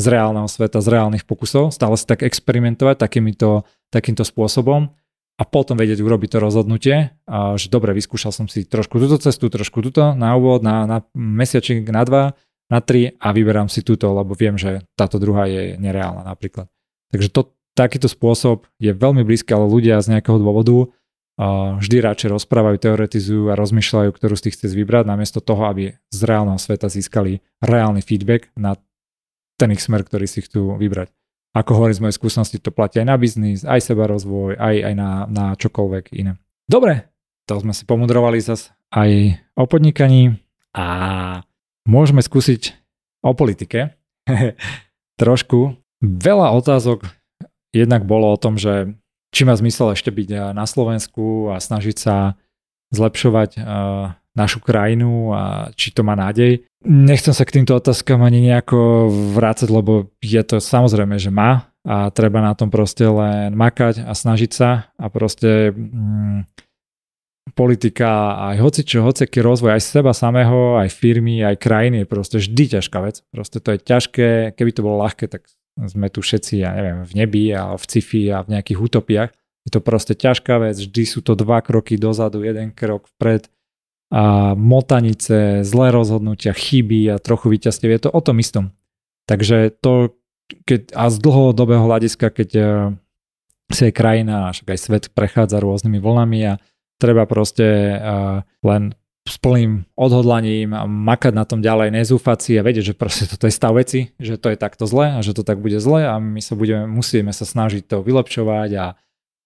z reálneho sveta, z reálnych pokusov, stále sa tak experimentovať takýmito, takýmto spôsobom a potom vedieť urobiť to rozhodnutie, a že dobre, vyskúšal som si trošku túto cestu, trošku túto na úvod, na, na mesiačik, na dva, na tri a vyberám si túto, lebo viem, že táto druhá je nereálna napríklad. Takže to, takýto spôsob je veľmi blízky, ale ľudia z nejakého dôvodu vždy radšej rozprávajú, teoretizujú a rozmýšľajú, ktorú z tých chce vybrať, namiesto toho, aby z reálneho sveta získali reálny feedback na ten ich smer, ktorý si chcú vybrať. Ako hovorím z mojej skúsenosti, to platí aj na biznis, aj seba rozvoj, aj, aj na, na čokoľvek iné. Dobre, to sme si pomudrovali zase aj o podnikaní a môžeme skúsiť o politike. Trošku. Veľa otázok jednak bolo o tom, že či má zmysel ešte byť eh, na Slovensku a snažiť sa zlepšovať uh, našu krajinu a či to má nádej. Nechcem sa k týmto otázkam ani nejako vrácať, lebo je to samozrejme, že má a treba na tom proste len makať a snažiť sa a proste mm, politika aj hocičo, hociaký rozvoj aj seba samého, aj firmy, aj krajiny je proste vždy ťažká vec. Proste to je ťažké, keby to bolo ľahké, tak sme tu všetci, ja neviem, v nebi a v sci a v nejakých utopiách. Je to proste ťažká vec, vždy sú to dva kroky dozadu, jeden krok vpred a motanice, zlé rozhodnutia, chyby a trochu víťazstiev. Je to o tom istom. Takže to, keď, a z dlhodobého hľadiska, keď eh, si aj krajina, však aj svet prechádza rôznymi vlnami a treba proste len s plným odhodlaním a makať na tom ďalej, nezúfať si a vedieť, že proste toto je stav veci, že to je takto zle a že to tak bude zle a my sa budeme, musíme sa snažiť to vylepšovať a,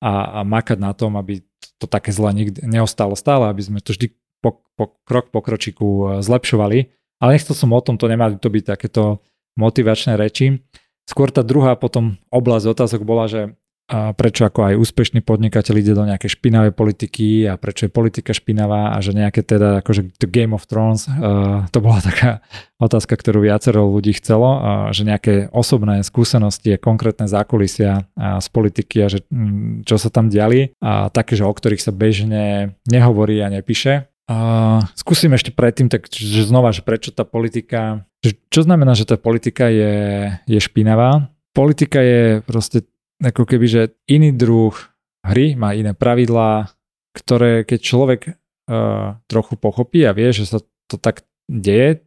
a, a makať na tom, aby to také zle nikdy neostalo stále, aby sme to vždy po, po, krok po kročiku e, zlepšovali. Ale nechcel som o tom, to nemali to byť takéto motivačné reči. Skôr tá druhá potom oblasť otázok bola, že a prečo ako aj úspešný podnikateľ ide do nejakej špinavej politiky a prečo je politika špinavá a že nejaké teda akože to Game of Thrones, uh, to bola taká otázka, ktorú viacero ľudí chcelo, uh, že nejaké osobné skúsenosti a konkrétne zákulisia uh, z politiky a že um, čo sa tam diali a také, že o ktorých sa bežne nehovorí a nepíše. Uh, skúsim ešte predtým, tak že znova, že prečo tá politika, čo znamená, že tá politika je, je špinavá? Politika je proste ako keby, že iný druh hry má iné pravidlá, ktoré keď človek uh, trochu pochopí a vie, že sa to tak deje,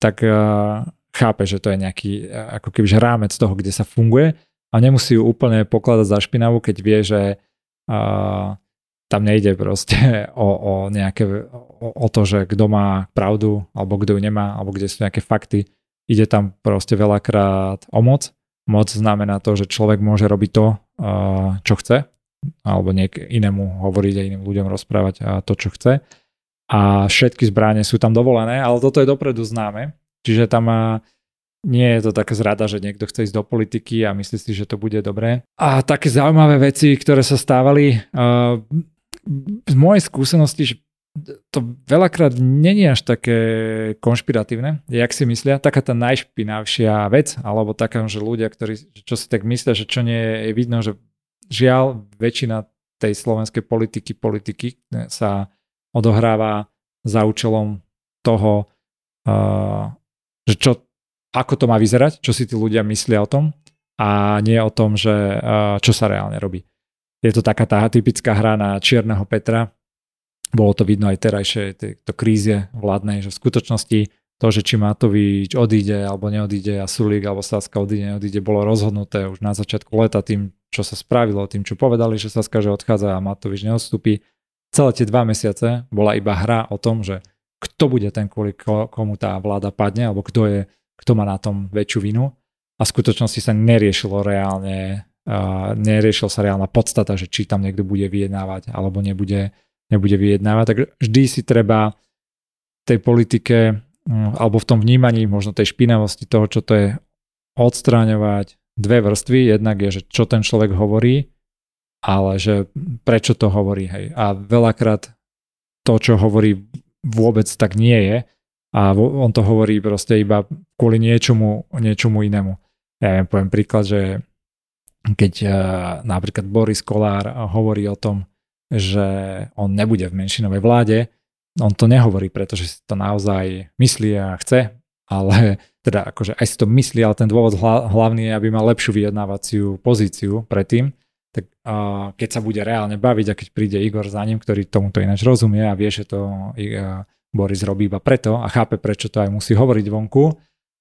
tak uh, chápe, že to je nejaký uh, ako keby rámec toho, kde sa funguje a nemusí ju úplne pokladať za špinavu, keď vie, že uh, tam nejde proste o, o nejaké, o, o to, že kto má pravdu, alebo kto ju nemá, alebo kde sú nejaké fakty. Ide tam proste veľakrát o moc Moc znamená to, že človek môže robiť to, čo chce, alebo niek inému hovoriť a iným ľuďom rozprávať to, čo chce. A všetky zbranie sú tam dovolené, ale toto je dopredu známe. Čiže tam nie je to taká zrada, že niekto chce ísť do politiky a myslí si, že to bude dobré. A také zaujímavé veci, ktoré sa stávali, z mojej skúsenosti, že to veľakrát není až také konšpiratívne, jak si myslia. Taká tá najšpinavšia vec, alebo taká, že ľudia, ktorí čo si tak myslia, že čo nie je vidno, že žiaľ väčšina tej slovenskej politiky, politiky sa odohráva za účelom toho, uh, že čo ako to má vyzerať, čo si tí ľudia myslia o tom a nie o tom, že čo sa reálne robí. Je to taká tá typická hra na čierneho Petra. Bolo to vidno aj terajšie tejto kríze vládnej, že v skutočnosti to, že či Matovič odíde alebo neodíde a Sulík alebo Saska odíde, neodíde, bolo rozhodnuté už na začiatku leta tým, čo sa spravilo, tým, čo povedali, že Saska, že odchádza a Matovič neodstúpi. Celé tie dva mesiace bola iba hra o tom, že kto bude ten, kvôli komu tá vláda padne, alebo kto, je, kto má na tom väčšiu vinu. A v skutočnosti sa neriešilo reálne, uh, neriešil sa reálna podstata, že či tam niekto bude vyjednávať alebo nebude, nebude vyjednávať. Tak vždy si treba tej politike Mm, alebo v tom vnímaní možno tej špinavosti toho, čo to je, odstráňovať dve vrstvy. Jednak je, že čo ten človek hovorí, ale že prečo to hovorí. Hej. A veľakrát to, čo hovorí, vôbec tak nie je a on to hovorí proste iba kvôli niečomu, niečomu inému. Ja viem, poviem príklad, že keď uh, napríklad Boris Kolár hovorí o tom, že on nebude v menšinovej vláde, on to nehovorí, pretože si to naozaj myslí a chce, ale teda akože aj si to myslí, ale ten dôvod hlavný je, aby mal lepšiu vyjednávaciu pozíciu predtým, tak uh, keď sa bude reálne baviť a keď príde Igor za ním, ktorý tomuto ináč rozumie a vie, že to uh, Boris robí iba preto a chápe, prečo to aj musí hovoriť vonku.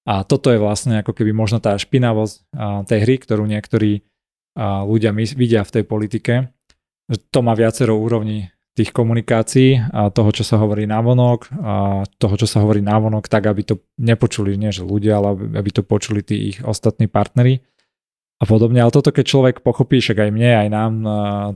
A toto je vlastne ako keby možno tá špinavosť tej hry, ktorú niektorí ľudia vidia v tej politike. To má viacero úrovní tých komunikácií a toho, čo sa hovorí vonok a toho, čo sa hovorí vonok, tak aby to nepočuli nie že ľudia, ale aby to počuli tí ich ostatní partnery a podobne. Ale toto, keď človek pochopí, však aj mne, aj nám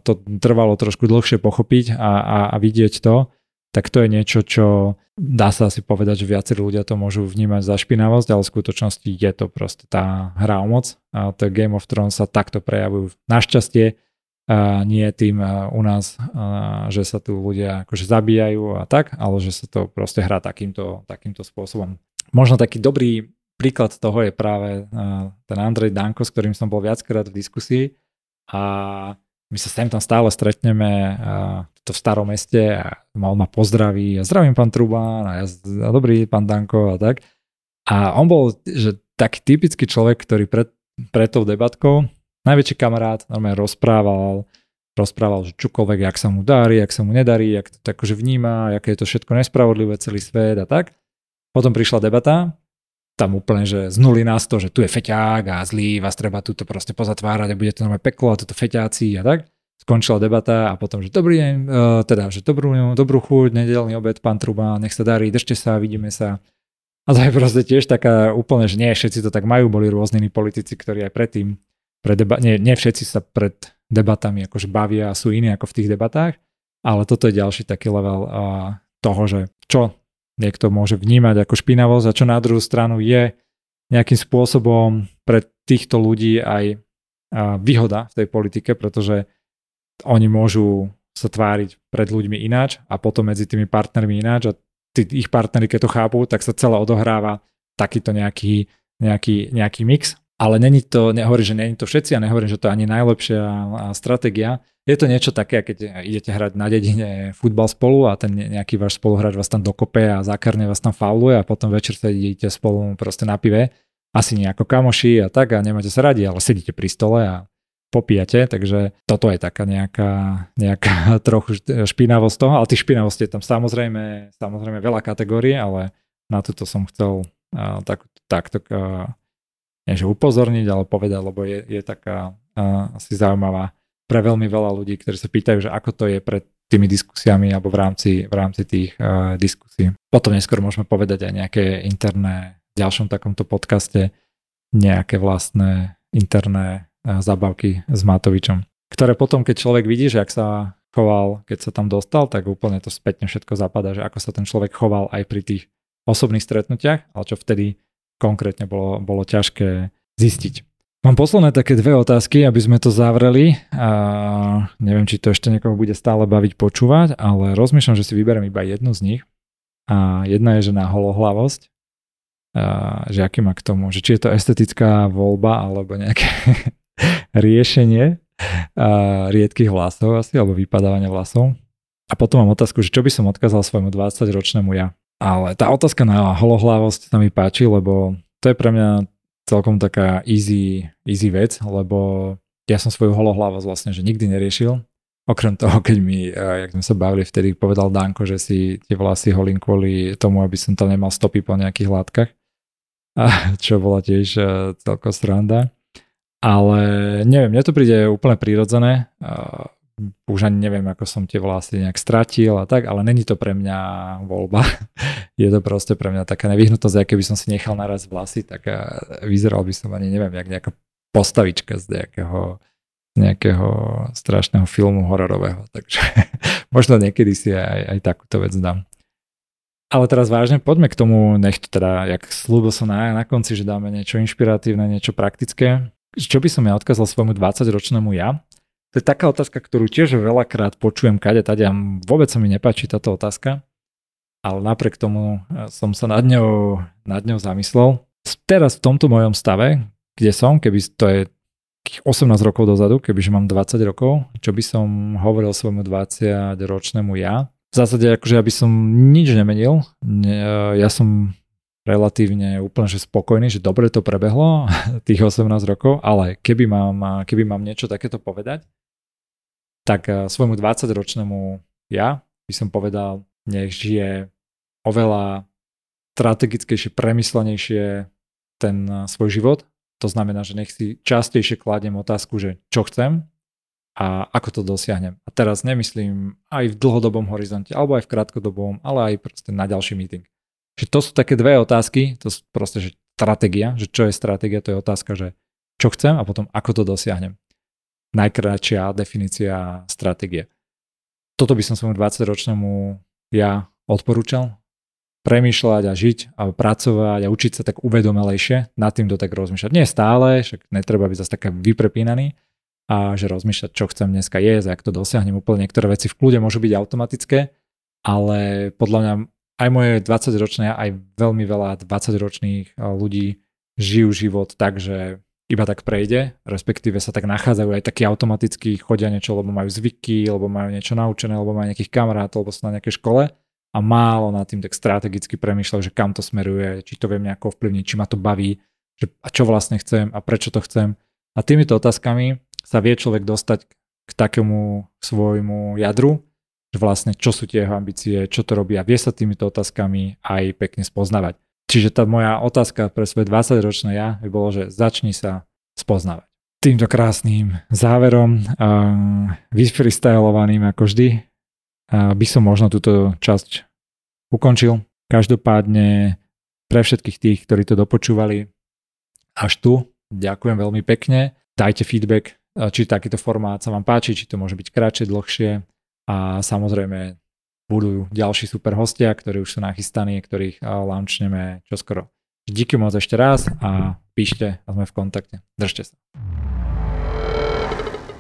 to trvalo trošku dlhšie pochopiť a, a, a vidieť to, tak to je niečo, čo dá sa asi povedať, že viacerí ľudia to môžu vnímať za špinavosť, ale v skutočnosti je to proste tá hra o moc. A to Game of Thrones sa takto prejavujú. Našťastie a nie tým u nás, že sa tu ľudia akože zabíjajú a tak, ale že sa to proste hrá takýmto, takýmto spôsobom. Možno taký dobrý príklad toho je práve ten Andrej Danko, s ktorým som bol viackrát v diskusii a my sa sem tam stále stretneme to v starom meste a on ma pozdraví a zdravím pán Trubán a, ja, a dobrý pán Danko a tak. A on bol že taký typický človek, ktorý pred, pred tou debatkou najväčší kamarát, normálne rozprával, rozprával, že čokoľvek, jak sa mu darí, jak sa mu nedarí, jak to tak akože vníma, aké je to všetko nespravodlivé, celý svet a tak. Potom prišla debata, tam úplne, že z nuly na to, že tu je feťák a zlý, vás treba túto proste pozatvárať a bude to normálne peklo a toto feťáci a tak. Skončila debata a potom, že dobrý deň, uh, teda, že dobrú, dobrú chuť, nedelný obed, pán Truba, nech sa darí, držte sa, vidíme sa. A to je proste tiež taká úplne, že nie všetci to tak majú, boli rôzni politici, ktorí aj predtým pre deba- nie, nie všetci sa pred debatami akože bavia a sú iní ako v tých debatách, ale toto je ďalší taký level uh, toho, že čo niekto môže vnímať ako špinavosť a čo na druhú stranu je nejakým spôsobom pre týchto ľudí aj uh, výhoda v tej politike, pretože oni môžu sa tváriť pred ľuďmi ináč a potom medzi tými partnermi ináč a tí ich partnery, keď to chápu, tak sa celé odohráva takýto nejaký, nejaký, nejaký mix ale není to, nehovorím, že není to všetci a nehovorím, že to je ani najlepšia stratégia. Je to niečo také, keď idete hrať na dedine futbal spolu a ten nejaký váš spoluhráč vás tam dokope a zákarne vás tam fauluje a potom večer sa idete spolu proste na pive. Asi nejako kamoši a tak a nemáte sa radi, ale sedíte pri stole a popíjate, takže toto je taká nejaká, nejaká trochu špinavosť toho, ale tých špinavostí je tam samozrejme, samozrejme veľa kategórií, ale na toto som chcel uh, tak, takto uh, nie že upozorniť, ale povedať, lebo je, je taká uh, asi zaujímavá pre veľmi veľa ľudí, ktorí sa pýtajú, že ako to je pred tými diskusiami alebo v rámci, v rámci tých uh, diskusí. Potom neskôr môžeme povedať aj nejaké interné, v ďalšom takomto podcaste, nejaké vlastné interné uh, zabavky s Matovičom, ktoré potom, keď človek vidí, že ak sa choval, keď sa tam dostal, tak úplne to spätne všetko zapadá, že ako sa ten človek choval aj pri tých osobných stretnutiach, ale čo vtedy konkrétne bolo, bolo ťažké zistiť. Mám posledné také dve otázky, aby sme to zavreli. A neviem, či to ešte niekoho bude stále baviť počúvať, ale rozmýšľam, že si vyberiem iba jednu z nich. A jedna je, že na holohlavosť. A, že aký má k tomu, že či je to estetická voľba alebo nejaké riešenie a, riedkých vlasov asi, alebo vypadávania vlasov. A potom mám otázku, že čo by som odkázal svojmu 20-ročnému ja. Ale tá otázka na holohlavosť sa mi páči, lebo to je pre mňa celkom taká easy, easy vec, lebo ja som svoju holohlavosť vlastne, že nikdy neriešil. Okrem toho, keď mi, eh, jak sme sa bavili, vtedy povedal Danko, že si tie vlasy holím kvôli tomu, aby som tam nemal stopy po nejakých látkach. A čo bola tiež eh, celko sranda. Ale neviem, mne to príde úplne prírodzené. Už ani neviem, ako som tie vlasy nejak stratil a tak, ale není to pre mňa voľba. Je to proste pre mňa taká nevyhnutosť, aké by som si nechal naraz vlasy, tak eh, vyzeral by som ani neviem, jak nejaká postavička z nejakého, nejakého strašného filmu hororového. Takže možno niekedy si aj, aj takúto vec dám. Ale teraz vážne, poďme k tomu, nech to teda, jak slúbil som na, na konci, že dáme niečo inšpiratívne, niečo praktické čo by som ja odkázal svojmu 20-ročnému ja? To je taká otázka, ktorú tiež veľakrát počujem kade tady a vôbec sa mi nepáči táto otázka, ale napriek tomu e, som sa nad ňou, nad ňou zamyslel. Teraz v tomto mojom stave, kde som, keby to je 18 rokov dozadu, kebyže mám 20 rokov, čo by som hovoril svojmu 20-ročnému ja? V zásade akože ja by som nič nemenil. Ja som relatívne úplne že spokojný, že dobre to prebehlo, tých 18 rokov, ale keby mám, keby mám niečo takéto povedať, tak eh, svojmu 20-ročnému ja by som povedal, nech žije oveľa strategickejšie, premyslenejšie ten eh, svoj život. To znamená, že nech si častejšie kladiem otázku, že čo chcem a ako to dosiahnem. A teraz nemyslím aj v dlhodobom horizonte, alebo aj v krátkodobom, ale aj proste na ďalší meeting. Že to sú také dve otázky, to sú proste, že stratégia, že čo je stratégia, to je otázka, že čo chcem a potom ako to dosiahnem. Najkračšia definícia stratégie. Toto by som svojmu 20-ročnému ja odporúčal. Premýšľať a žiť a pracovať a učiť sa tak uvedomelejšie, nad týmto tak rozmýšľať. Nie stále, však netreba byť zase také vyprepínaný, a že rozmýšľať, čo chcem dneska jesť, ak to dosiahnem. Úplne niektoré veci v kľude môžu byť automatické, ale podľa mňa aj moje 20-ročné, aj veľmi veľa 20-ročných eh, ľudí žijú život tak, že iba tak prejde, respektíve sa tak nachádzajú aj takí automaticky chodia niečo, lebo majú zvyky, lebo majú niečo naučené, lebo majú nejakých kamarátov, alebo sú na nejakej škole a málo nad tým tak strategicky premýšľajú, že kam to smeruje, či to viem nejako ovplyvniť, či ma to baví, že a čo vlastne chcem a prečo to chcem. A týmito otázkami sa vie človek dostať k takému svojmu jadru, že vlastne čo sú tie jeho ambície, čo to robí a vie sa týmito otázkami aj pekne spoznávať. Čiže tá moja otázka pre svoje 20-ročné ja by bolo, že začni sa spoznávať. Týmto krásnym záverom, uh, ako vždy, by som možno túto časť ukončil. Každopádne pre všetkých tých, ktorí to dopočúvali až tu, ďakujem veľmi pekne. Dajte feedback, či takýto formát sa vám páči, či to môže byť kratšie, dlhšie a samozrejme budú ďalší super hostia, ktorí už sú nachystaní, ktorých launchneme čoskoro. Díky moc ešte raz a píšte a sme v kontakte. Držte sa.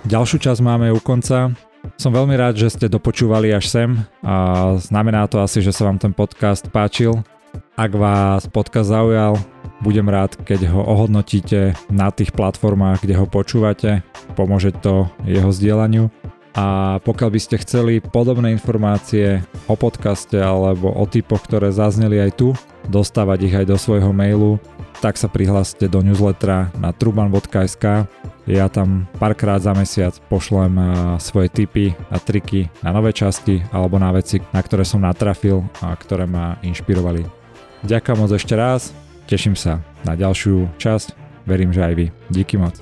Ďalšiu časť máme u konca. Som veľmi rád, že ste dopočúvali až sem a znamená to asi, že sa vám ten podcast páčil. Ak vás podcast zaujal, budem rád, keď ho ohodnotíte na tých platformách, kde ho počúvate. Pomôže to jeho zdieľaniu. A pokiaľ by ste chceli podobné informácie o podcaste alebo o typoch, ktoré zazneli aj tu, dostávať ich aj do svojho mailu, tak sa prihláste do newslettera na truban.sk. Ja tam párkrát za mesiac pošlem svoje tipy a triky na nové časti alebo na veci, na ktoré som natrafil a ktoré ma inšpirovali. Ďakujem moc ešte raz, teším sa na ďalšiu časť, verím, že aj vy. Díky moc.